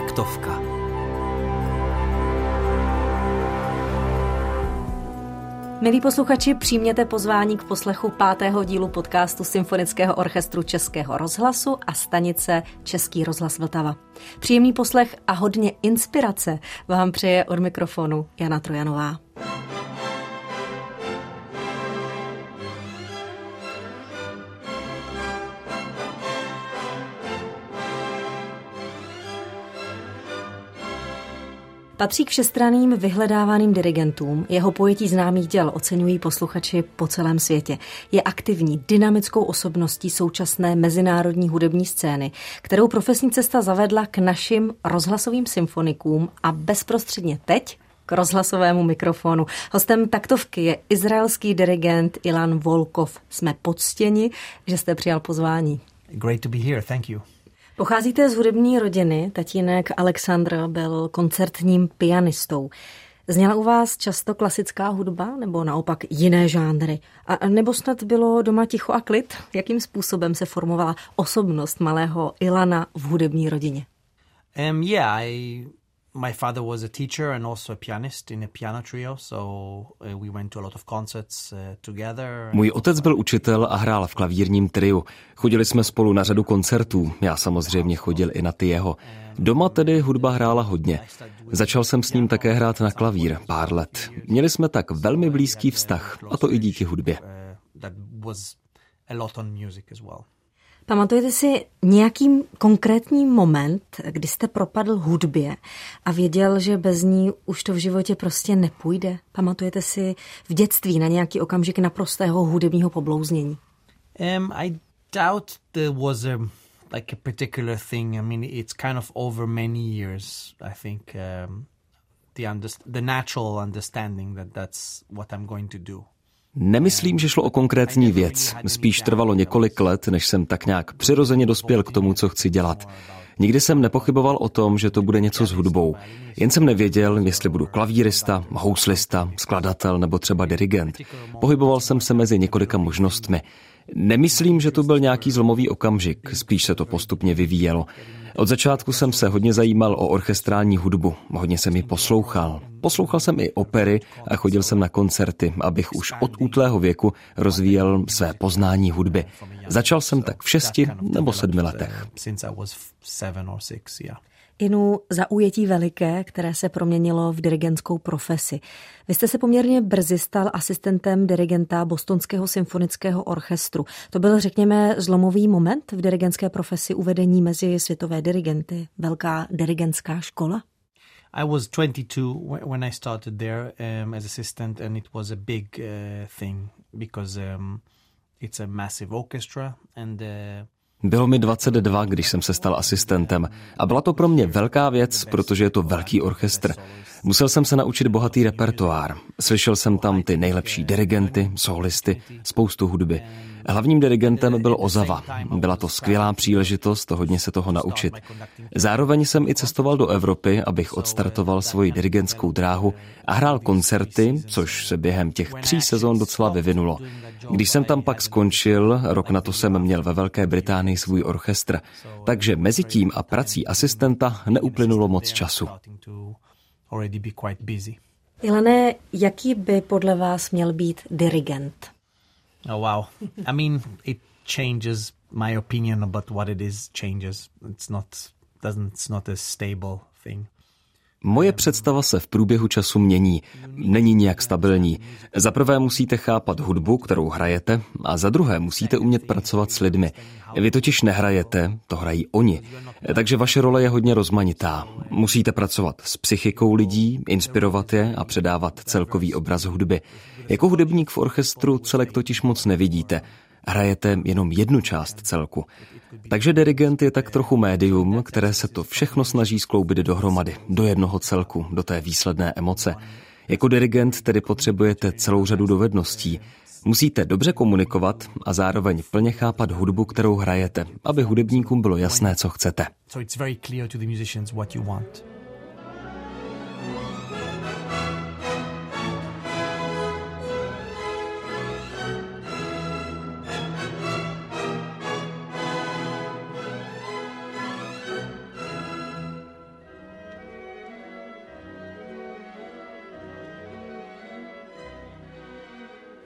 Taktovka. Milí posluchači, přijměte pozvání k poslechu pátého dílu podcastu Symfonického orchestru Českého rozhlasu a stanice Český rozhlas Vltava. Příjemný poslech a hodně inspirace vám přeje od mikrofonu Jana Trojanová. Patří k všestraným vyhledávaným dirigentům. Jeho pojetí známých děl oceňují posluchači po celém světě. Je aktivní, dynamickou osobností současné mezinárodní hudební scény, kterou profesní cesta zavedla k našim rozhlasovým symfonikům a bezprostředně teď k rozhlasovému mikrofonu. Hostem taktovky je izraelský dirigent Ilan Volkov. Jsme poctěni, že jste přijal pozvání. Great to be here. Thank you. Pocházíte z hudební rodiny, tatínek Aleksandr byl koncertním pianistou. Zněla u vás často klasická hudba nebo naopak jiné žánry? A nebo snad bylo doma ticho a klid? Jakým způsobem se formovala osobnost malého Ilana v hudební rodině? Um, yeah, I my father was a teacher and also a pianist in a piano trio, so uh, we went to a lot of concerts uh, together. Můj otec byl učitel a hrál v klavírním triu. Chodili jsme spolu na řadu koncertů. Já samozřejmě chodil i na ty jeho. Doma tedy hudba hrála hodně. Začal jsem s ním také hrát na klavír pár let. Měli jsme tak velmi blízký vztah, a to i díky hudbě. Uh, Pamatujete si nějaký konkrétní moment, kdy jste propadl hudbě a věděl, že bez ní už to v životě prostě nepůjde? Pamatujete si v dětství na nějaký okamžik naprostého hudebního poblouznění? Um, I doubt there was a like a particular thing. I mean, it's kind of over many years. I think um, the the natural understanding that that's what I'm going to do. Nemyslím, že šlo o konkrétní věc. Spíš trvalo několik let, než jsem tak nějak přirozeně dospěl k tomu, co chci dělat. Nikdy jsem nepochyboval o tom, že to bude něco s hudbou. Jen jsem nevěděl, jestli budu klavírista, houslista, skladatel nebo třeba dirigent. Pohyboval jsem se mezi několika možnostmi. Nemyslím, že to byl nějaký zlomový okamžik, spíš se to postupně vyvíjelo. Od začátku jsem se hodně zajímal o orchestrální hudbu, hodně jsem ji poslouchal. Poslouchal jsem i opery a chodil jsem na koncerty, abych už od útlého věku rozvíjel své poznání hudby. Začal jsem tak v šesti nebo sedmi letech. Inu zaujetí veliké, které se proměnilo v dirigentskou profesi. Vy jste se poměrně brzy stal asistentem dirigenta Bostonského symfonického orchestru. To byl, řekněme, zlomový moment v dirigentské profesi uvedení mezi světové dirigenty, velká dirigentská škola? I was 22 when I started there um, as assistant, and it was a big uh, thing because um, it's a massive orchestra and uh, bylo mi 22, když jsem se stal asistentem a byla to pro mě velká věc, protože je to velký orchestr. Musel jsem se naučit bohatý repertoár. Slyšel jsem tam ty nejlepší dirigenty, solisty, spoustu hudby. Hlavním dirigentem byl Ozava. Byla to skvělá příležitost hodně se toho naučit. Zároveň jsem i cestoval do Evropy, abych odstartoval svoji dirigentskou dráhu a hrál koncerty, což se během těch tří sezon docela vyvinulo. Když jsem tam pak skončil, rok na to jsem měl ve Velké Británii svůj orchestr, takže mezi tím a prací asistenta neuplynulo moc času. Ilene, jaký by podle vás měl být dirigent? Oh wow. I mean, it changes my opinion about what it is changes. It's not doesn't it's not a stable thing. Moje představa se v průběhu času mění, není nijak stabilní. Za prvé musíte chápat hudbu, kterou hrajete, a za druhé musíte umět pracovat s lidmi. Vy totiž nehrajete, to hrají oni. Takže vaše role je hodně rozmanitá. Musíte pracovat s psychikou lidí, inspirovat je a předávat celkový obraz hudby. Jako hudebník v orchestru celek totiž moc nevidíte. Hrajete jenom jednu část celku. Takže dirigent je tak trochu médium, které se to všechno snaží skloubit dohromady, do jednoho celku, do té výsledné emoce. Jako dirigent tedy potřebujete celou řadu dovedností. Musíte dobře komunikovat a zároveň plně chápat hudbu, kterou hrajete, aby hudebníkům bylo jasné, co chcete.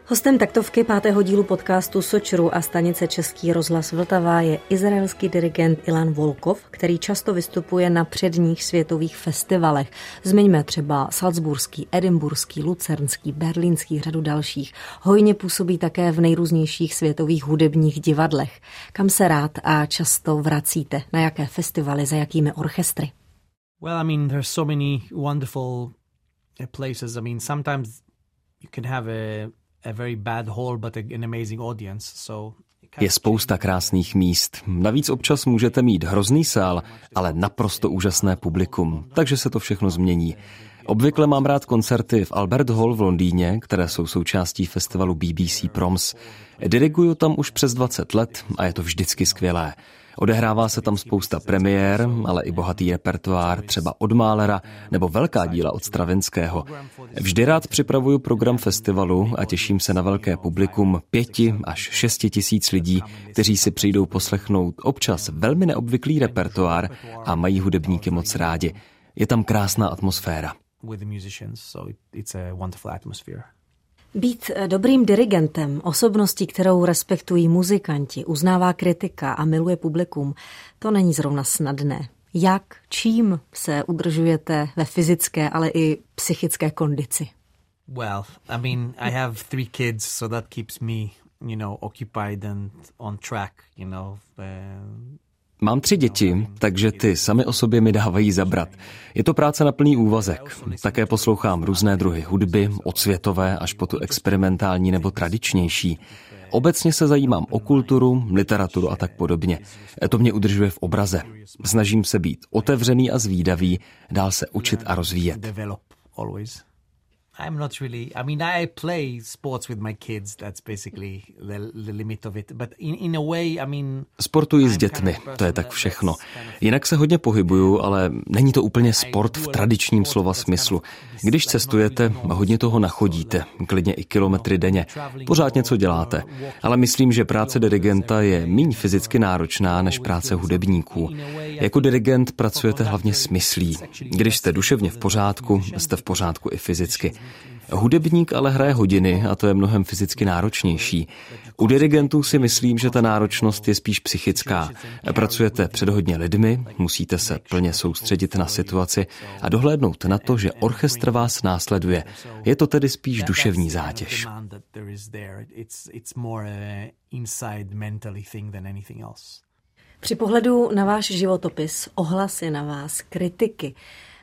Hostem taktovky pátého dílu podcastu Sočru a stanice Český rozhlas Vltava je izraelský dirigent Ilan Volkov, který často vystupuje na předních světových festivalech. Zmiňme třeba Salzburský, Edinburský, Lucernský, Berlínský, řadu dalších. Hojně působí také v nejrůznějších světových hudebních divadlech. Kam se rád a často vracíte? Na jaké festivaly, za jakými orchestry? Well, I mean, there's so many wonderful uh, places. I mean, sometimes you can have a je spousta krásných míst. Navíc občas můžete mít hrozný sál, ale naprosto úžasné publikum, takže se to všechno změní. Obvykle mám rád koncerty v Albert Hall v Londýně, které jsou součástí festivalu BBC Proms. Diriguju tam už přes 20 let a je to vždycky skvělé. Odehrává se tam spousta premiér, ale i bohatý repertoár, třeba od Málera nebo velká díla od Stravinského. Vždy rád připravuju program festivalu a těším se na velké publikum pěti až šesti tisíc lidí, kteří si přijdou poslechnout občas velmi neobvyklý repertoár a mají hudebníky moc rádi. Je tam krásná atmosféra. Být eh, dobrým dirigentem, osobností, kterou respektují muzikanti, uznává kritika a miluje publikum, to není zrovna snadné. Jak, čím se udržujete ve fyzické, ale i psychické kondici? Well, I mean, I have three kids, so that keeps me, you know, occupied and on track, you know. Uh, Mám tři děti, takže ty sami o sobě mi dávají zabrat. Je to práce na plný úvazek. Také poslouchám různé druhy hudby, od světové až po tu experimentální nebo tradičnější. Obecně se zajímám o kulturu, literaturu a tak podobně. To mě udržuje v obraze. Snažím se být otevřený a zvídavý, dál se učit a rozvíjet. I'm not really. I mean, I play sports with my kids. That's basically the, the limit of it. But in, in a way, I mean. Sportuji s dětmi, to je tak všechno. Jinak se hodně pohybuju, ale není to úplně sport v tradičním slova smyslu. Když cestujete, hodně toho nachodíte, klidně i kilometry denně. Pořád něco děláte. Ale myslím, že práce dirigenta je méně fyzicky náročná než práce hudebníků. Jako dirigent pracujete hlavně s myslí. Když jste duševně v pořádku, jste v pořádku i fyzicky. Hudebník ale hraje hodiny a to je mnohem fyzicky náročnější. U dirigentů si myslím, že ta náročnost je spíš psychická. Pracujete před hodně lidmi, musíte se plně soustředit na situaci a dohlédnout na to, že orchestr vás následuje. Je to tedy spíš duševní zátěž. Při pohledu na váš životopis, ohlasy na vás, kritiky,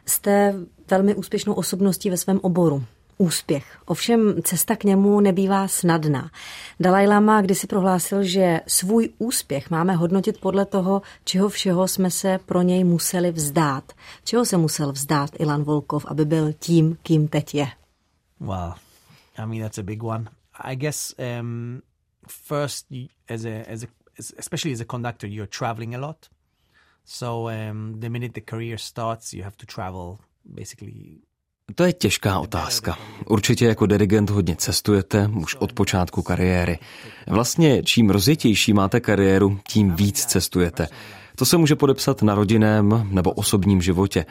jste velmi úspěšnou osobností ve svém oboru úspěch. Ovšem cesta k němu nebývá snadná. Dalaj Lama kdysi prohlásil, že svůj úspěch máme hodnotit podle toho, čeho všeho jsme se pro něj museli vzdát. Čeho se musel vzdát Ilan Volkov, aby byl tím, kým teď je? Well, I mean, that's a big one. I guess um, first, as a, as a, especially as a conductor, you're traveling a lot. So um, the minute the career starts, you have to travel basically to je těžká otázka. Určitě jako dirigent hodně cestujete už od počátku kariéry. Vlastně čím rozjetější máte kariéru, tím víc cestujete. To se může podepsat na rodinném nebo osobním životě.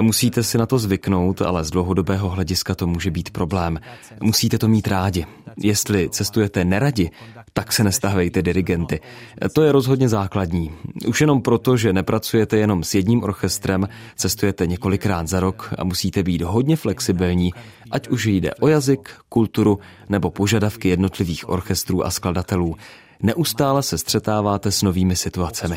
Musíte si na to zvyknout, ale z dlouhodobého hlediska to může být problém. Musíte to mít rádi. Jestli cestujete neradi, tak se nestahvejte dirigenty. To je rozhodně základní. Už jenom proto, že nepracujete jenom s jedním orchestrem, cestujete několikrát za rok a musíte být hodně flexibilní, ať už jde o jazyk, kulturu nebo požadavky jednotlivých orchestrů a skladatelů. Neustále se střetáváte s novými situacemi.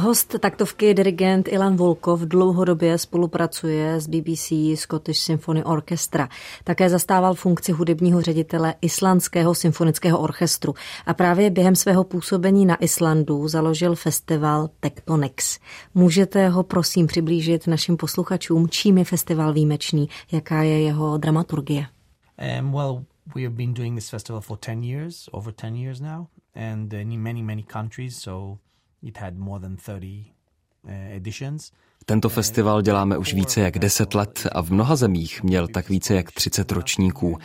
Host taktovky dirigent Ilan Volkov dlouhodobě spolupracuje s BBC Scottish Symphony Orchestra. Také zastával funkci hudebního ředitele Islandského symfonického orchestru a právě během svého působení na Islandu založil festival Tectonics. Můžete ho prosím přiblížit našim posluchačům, čím je festival výjimečný, jaká je jeho dramaturgie? Um, well, we have been doing this festival for 10 years, over 10 years now, and in many, many countries, so It had more than 30 editions. Tento festival děláme už více jak 10 let a v mnoha zemích měl tak více jak 30 ročníků.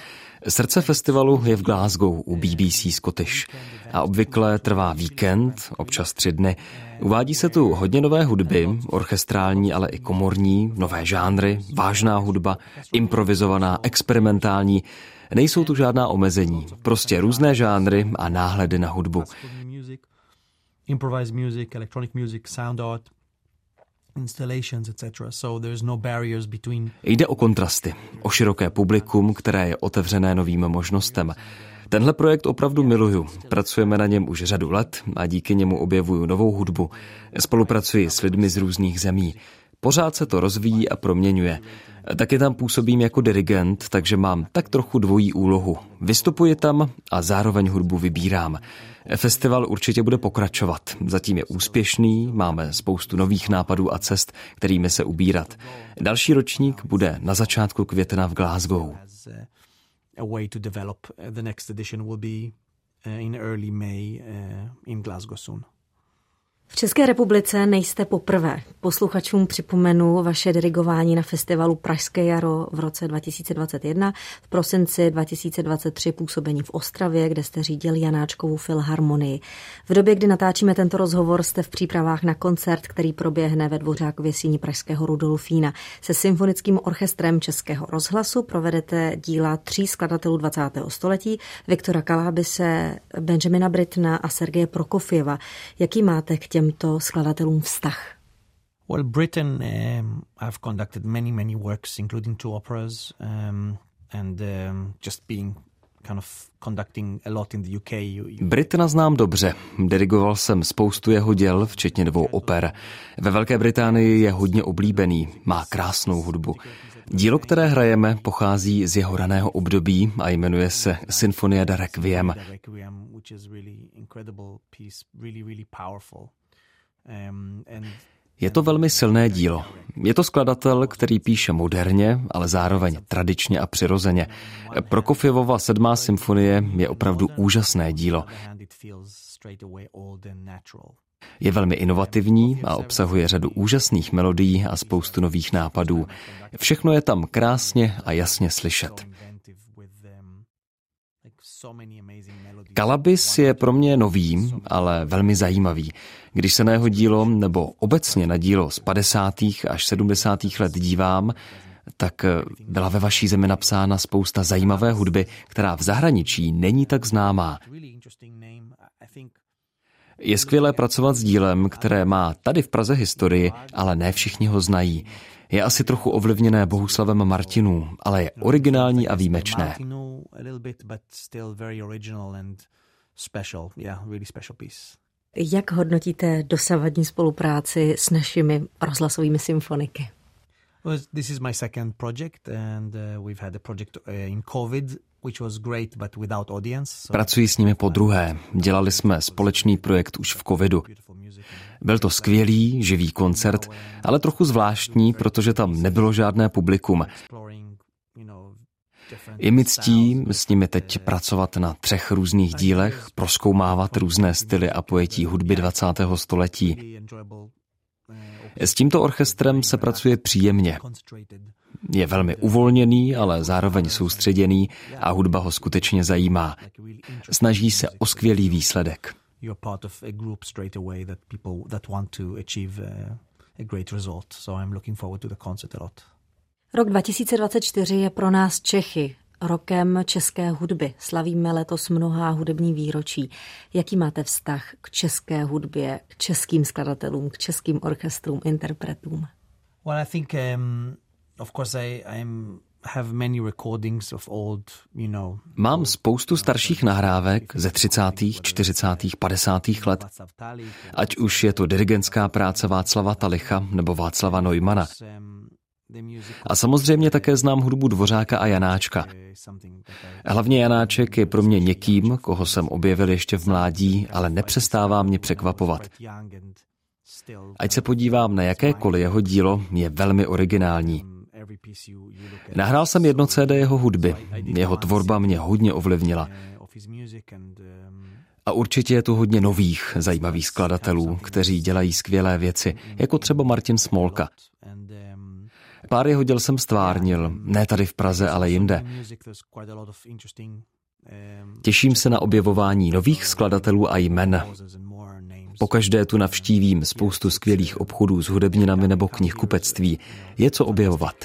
Srdce festivalu je v Glasgow u BBC Scottish a obvykle trvá víkend, občas tři dny. Uvádí se tu hodně nové hudby, orchestrální, ale i komorní, nové žánry, vážná hudba, improvizovaná, experimentální. Nejsou tu žádná omezení, prostě různé žánry a náhledy na hudbu improvised music, electronic music, sound art, no. Jde o kontrasty, o široké publikum, které je otevřené novým možnostem. Tenhle projekt opravdu miluju. Pracujeme na něm už řadu let a díky němu objevuju novou hudbu. Spolupracuji s lidmi z různých zemí. Pořád se to rozvíjí a proměňuje. Taky tam působím jako dirigent, takže mám tak trochu dvojí úlohu. Vystupuji tam a zároveň hudbu vybírám. Festival určitě bude pokračovat. Zatím je úspěšný, máme spoustu nových nápadů a cest, kterými se ubírat. Další ročník bude na začátku května v Glasgow. in early May uh, in Glasgow soon. V České republice nejste poprvé. Posluchačům připomenu vaše dirigování na festivalu Pražské jaro v roce 2021, v prosinci 2023 působení v Ostravě, kde jste řídil Janáčkovou filharmonii. V době, kdy natáčíme tento rozhovor, jste v přípravách na koncert, který proběhne ve Dvořákově síni Pražského Rudolfína. Se symfonickým orchestrem Českého rozhlasu provedete díla tří skladatelů 20. století, Viktora Kalábise, Benjamina Britna a Sergeje Prokofjeva. Jaký máte k těmto skladatelům vztah? Well, Britain, um, I've conducted many, many works, including two operas, um, and um, just being kind of conducting a lot in the UK. You, you... Britina znám dobře. Dirigoval jsem spoustu jeho děl, včetně dvou oper. Ve Velké Británii je hodně oblíbený, má krásnou hudbu. Dílo, které hrajeme, pochází z jeho raného období a jmenuje se Sinfonia da Requiem. Je to velmi silné dílo. Je to skladatel, který píše moderně, ale zároveň tradičně a přirozeně. Prokofjevova sedmá symfonie je opravdu úžasné dílo. Je velmi inovativní a obsahuje řadu úžasných melodií a spoustu nových nápadů. Všechno je tam krásně a jasně slyšet. Kalabis je pro mě nový, ale velmi zajímavý. Když se na jeho dílo nebo obecně na dílo z 50. až 70. let dívám, tak eh, byla ve vaší zemi napsána spousta zajímavé hudby, která v zahraničí není tak známá. Je skvělé pracovat s dílem, které má tady v Praze historii, ale ne všichni ho znají. Je asi trochu ovlivněné Bohuslavem Martinů, ale je originální a výjimečné. Jak hodnotíte dosavadní spolupráci s našimi rozhlasovými symfoniky? Well, this is my second project and uh, we've had a project uh, in COVID Pracuji s nimi po druhé. Dělali jsme společný projekt už v covidu. Byl to skvělý, živý koncert, ale trochu zvláštní, protože tam nebylo žádné publikum. Je mi ctí s nimi teď pracovat na třech různých dílech, proskoumávat různé styly a pojetí hudby 20. století. S tímto orchestrem se pracuje příjemně. Je velmi uvolněný, ale zároveň soustředěný a hudba ho skutečně zajímá. Snaží se o skvělý výsledek. Rok 2024 je pro nás Čechy rokem české hudby. Slavíme letos mnohá hudební výročí. Jaký máte vztah k české hudbě, k českým skladatelům, k českým orchestrům, interpretům? Well, I think um, of course I I'm Mám spoustu starších nahrávek ze 30., 40., 50. let. Ať už je to dirigentská práce Václava Talicha nebo Václava Neumana. A samozřejmě také znám hudbu Dvořáka a Janáčka. Hlavně Janáček je pro mě někým, koho jsem objevil ještě v mládí, ale nepřestává mě překvapovat. Ať se podívám na jakékoliv jeho dílo, je velmi originální. Nahrál jsem jedno CD jeho hudby. Jeho tvorba mě hodně ovlivnila. A určitě je tu hodně nových, zajímavých skladatelů, kteří dělají skvělé věci, jako třeba Martin Smolka. Pár jeho děl jsem stvárnil, ne tady v Praze, ale jinde. Těším se na objevování nových skladatelů a jmen. Pokaždé tu navštívím spoustu skvělých obchodů s hudebninami nebo knihkupectví. Je co objevovat.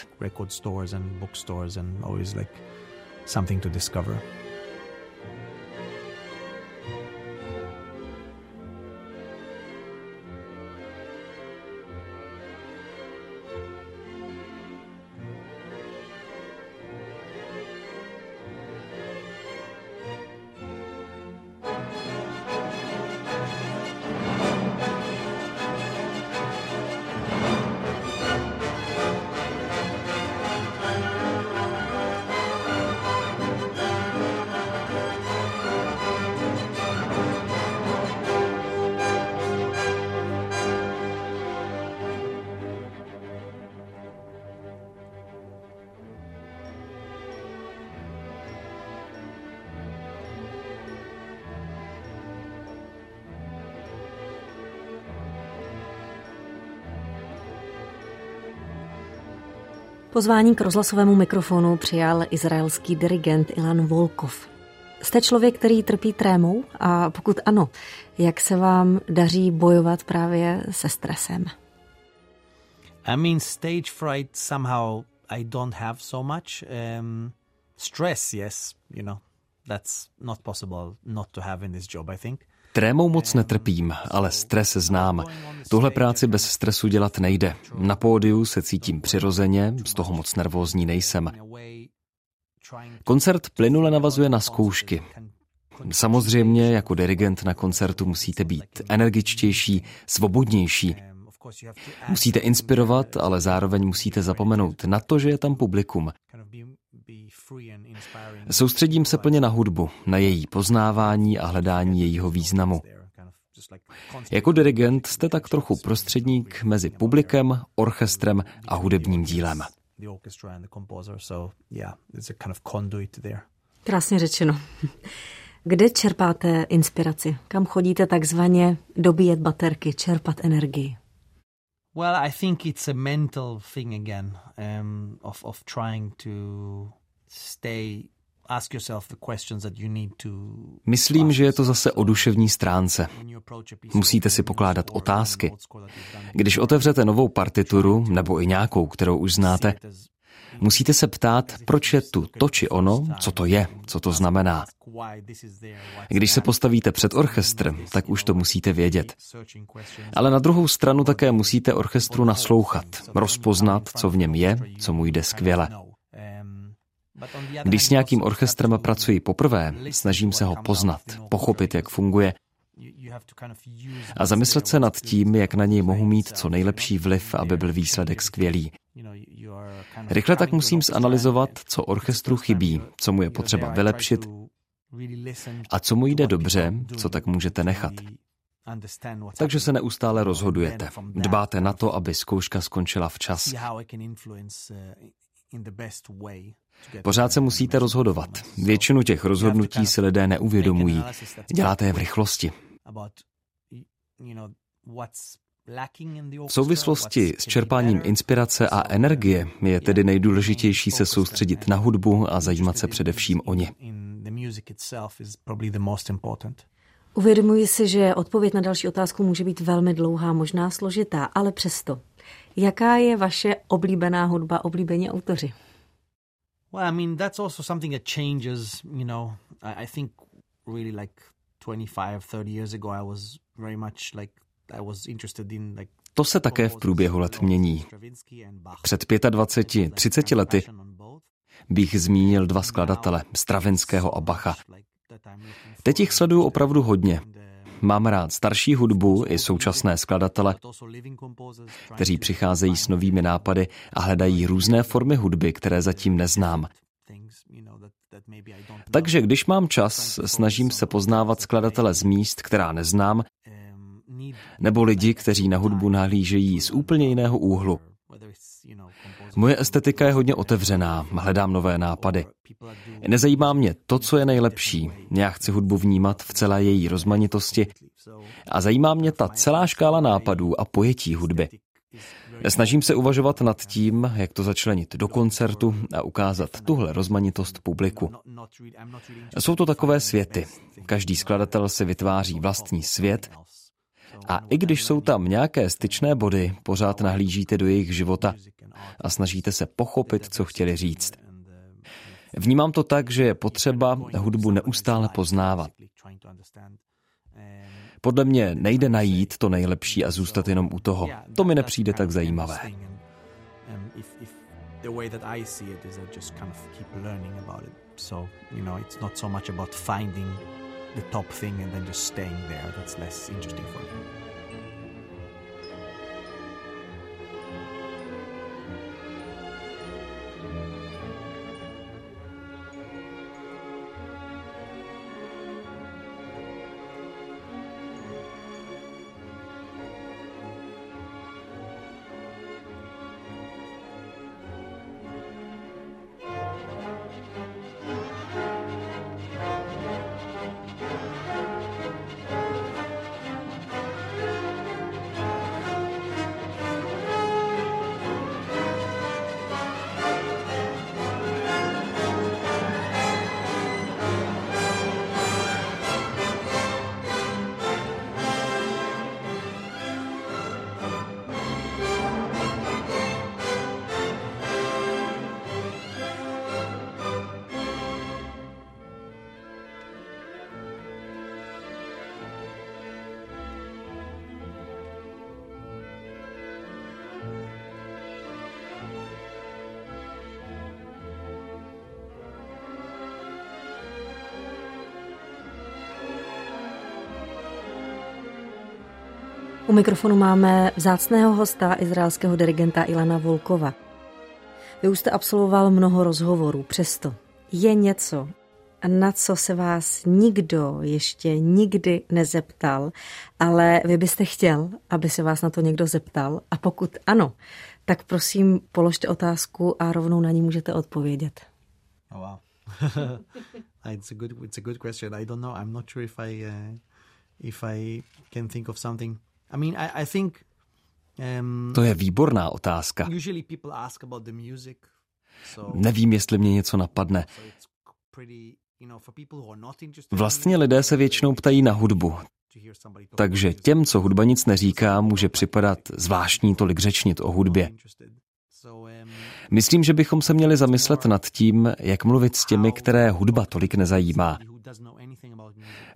Pozvání k rozhlasovému mikrofonu přijal izraelský dirigent Ilan Volkov. Jste člověk, který trpí trémou? A pokud ano, jak se vám daří bojovat právě se stresem? I mean, stage fright somehow I don't have so much. Um, stress, yes, you know, that's not possible not to have in this job, I think. Trémou moc netrpím, ale stres znám. Tuhle práci bez stresu dělat nejde. Na pódiu se cítím přirozeně, z toho moc nervózní nejsem. Koncert plynule navazuje na zkoušky. Samozřejmě jako dirigent na koncertu musíte být energičtější, svobodnější. Musíte inspirovat, ale zároveň musíte zapomenout na to, že je tam publikum. Soustředím se plně na hudbu, na její poznávání a hledání jejího významu. Jako dirigent jste tak trochu prostředník mezi publikem, orchestrem a hudebním dílem. Krásně řečeno. Kde čerpáte inspiraci? Kam chodíte takzvaně dobíjet baterky, čerpat energii? Well, I think it's a mental thing again um, of of trying to Myslím, že je to zase o duševní stránce. Musíte si pokládat otázky. Když otevřete novou partituru, nebo i nějakou, kterou už znáte, musíte se ptát, proč je tu to či ono, co to je, co to znamená. Když se postavíte před orchestr, tak už to musíte vědět. Ale na druhou stranu také musíte orchestru naslouchat, rozpoznat, co v něm je, co mu jde skvěle. Když s nějakým orchestrem pracuji poprvé, snažím se ho poznat, pochopit, jak funguje a zamyslet se nad tím, jak na něj mohu mít co nejlepší vliv, aby byl výsledek skvělý. Rychle tak musím zanalizovat, co orchestru chybí, co mu je potřeba vylepšit a co mu jde dobře, co tak můžete nechat. Takže se neustále rozhodujete. Dbáte na to, aby zkouška skončila včas. Pořád se musíte rozhodovat. Většinu těch rozhodnutí si lidé neuvědomují. Děláte je v rychlosti. V souvislosti s čerpáním inspirace a energie je tedy nejdůležitější se soustředit na hudbu a zajímat se především o ně. Uvědomuji si, že odpověď na další otázku může být velmi dlouhá, možná složitá, ale přesto. Jaká je vaše oblíbená hudba, oblíbení autoři? Well, I mean, that's also something that changes, you know. I, I think really like 25, 30 years ago, I was very much like, I was interested in like to se také v průběhu let mění. Před 25, 30 lety Bych zmínil dva skladatele, Stravinského a Bacha. Teď jich sleduju opravdu hodně. Mám rád starší hudbu i současné skladatele, kteří přicházejí s novými nápady a hledají různé formy hudby, které zatím neznám. Takže když mám čas, snažím se poznávat skladatele z míst, která neznám, nebo lidi, kteří na hudbu nahlížejí z úplně jiného úhlu. Moje estetika je hodně otevřená, hledám nové nápady. Nezajímá mě to, co je nejlepší. Já chci hudbu vnímat v celé její rozmanitosti a zajímá mě ta celá škála nápadů a pojetí hudby. Snažím se uvažovat nad tím, jak to začlenit do koncertu a ukázat tuhle rozmanitost publiku. Jsou to takové světy. Každý skladatel si vytváří vlastní svět a i když jsou tam nějaké styčné body, pořád nahlížíte do jejich života a snažíte se pochopit, co chtěli říct. Vnímám to tak, že je potřeba hudbu neustále poznávat. Podle mě nejde najít to nejlepší a zůstat jenom u toho. To mi nepřijde tak zajímavé. The way that I see it is I just kind of keep learning about it. So, you know, it's not so much about finding the top thing and then just staying there. That's less interesting for me. U mikrofonu máme vzácného hosta, izraelského dirigenta Ilana Volkova. Vy už jste absolvoval mnoho rozhovorů, přesto je něco, na co se vás nikdo ještě nikdy nezeptal, ale vy byste chtěl, aby se vás na to někdo zeptal a pokud ano, tak prosím položte otázku a rovnou na ní můžete odpovědět. Oh, wow. it's a good it's a good question. I don't know. I'm not sure if I uh, if I can think of something um, to je výborná otázka. Nevím, jestli mě něco napadne. Vlastně lidé se většinou ptají na hudbu, takže těm, co hudba nic neříká, může připadat zvláštní tolik řečnit o hudbě. Myslím, že bychom se měli zamyslet nad tím, jak mluvit s těmi, které hudba tolik nezajímá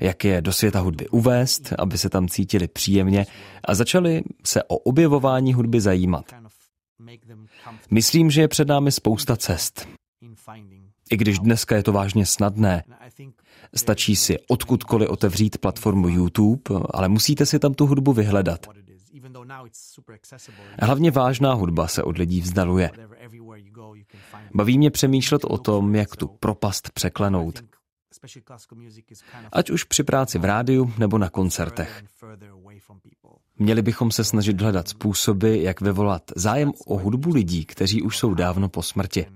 jak je do světa hudby uvést, aby se tam cítili příjemně a začali se o objevování hudby zajímat. Myslím, že je před námi spousta cest. I když dneska je to vážně snadné, stačí si odkudkoliv otevřít platformu YouTube, ale musíte si tam tu hudbu vyhledat. Hlavně vážná hudba se od lidí vzdaluje. Baví mě přemýšlet o tom, jak tu propast překlenout. Ať už při práci v rádiu nebo na koncertech. Měli bychom se snažit hledat způsoby, jak vyvolat zájem o hudbu lidí, kteří už jsou dávno po smrti.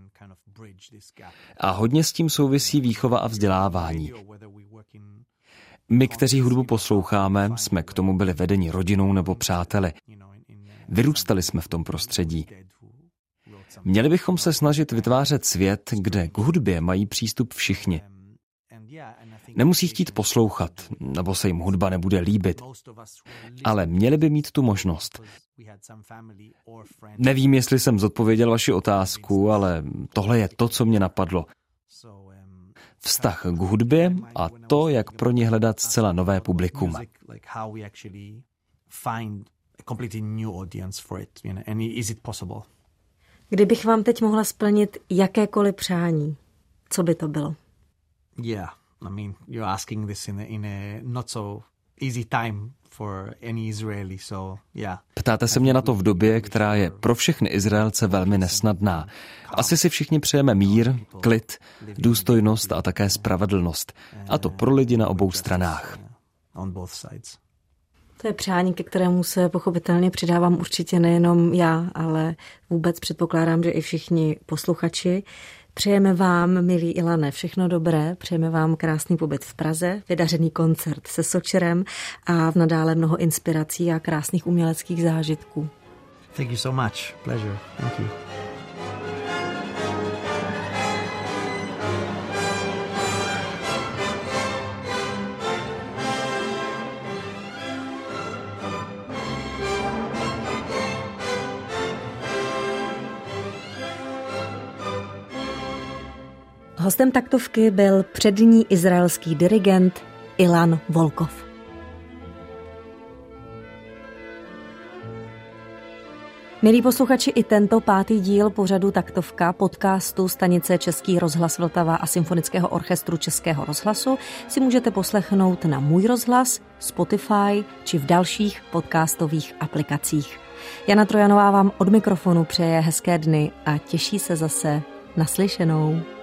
A hodně s tím souvisí výchova a vzdělávání. My, kteří hudbu posloucháme, jsme k tomu byli vedeni rodinou nebo přáteli. Vyrůstali jsme v tom prostředí. Měli bychom se snažit vytvářet svět, kde k hudbě mají přístup všichni. Nemusí chtít poslouchat, nebo se jim hudba nebude líbit, ale měli by mít tu možnost. Nevím, jestli jsem zodpověděl vaši otázku, ale tohle je to, co mě napadlo. Vztah k hudbě a to, jak pro ně hledat zcela nové publikum. Kdybych vám teď mohla splnit jakékoliv přání, co by to bylo? Yeah, I mean, you're asking this in a, in a not so easy time for any Israeli, so yeah. Ptáte se mě na to v době, která je pro všechny Izraelce velmi nesnadná. Asi si všichni přejeme mír, klid, důstojnost a také spravedlnost. A to pro lidi na obou stranách. On both sides. To je přání, ke kterému se pochopitelně přidávám určitě nejenom já, ale vůbec předpokládám, že i všichni posluchači. Přejeme vám, milí Ilane, všechno dobré, přejeme vám krásný pobyt v Praze, vydařený koncert se Sočerem a v nadále mnoho inspirací a krásných uměleckých zážitků. Thank you so much. Pleasure. Thank you. Hostem taktovky byl přední izraelský dirigent Ilan Volkov. Milí posluchači, i tento pátý díl pořadu Taktovka podcastu stanice Český rozhlas Vltava a Symfonického orchestru Českého rozhlasu si můžete poslechnout na Můj rozhlas, Spotify či v dalších podcastových aplikacích. Jana Trojanová vám od mikrofonu přeje hezké dny a těší se zase naslyšenou.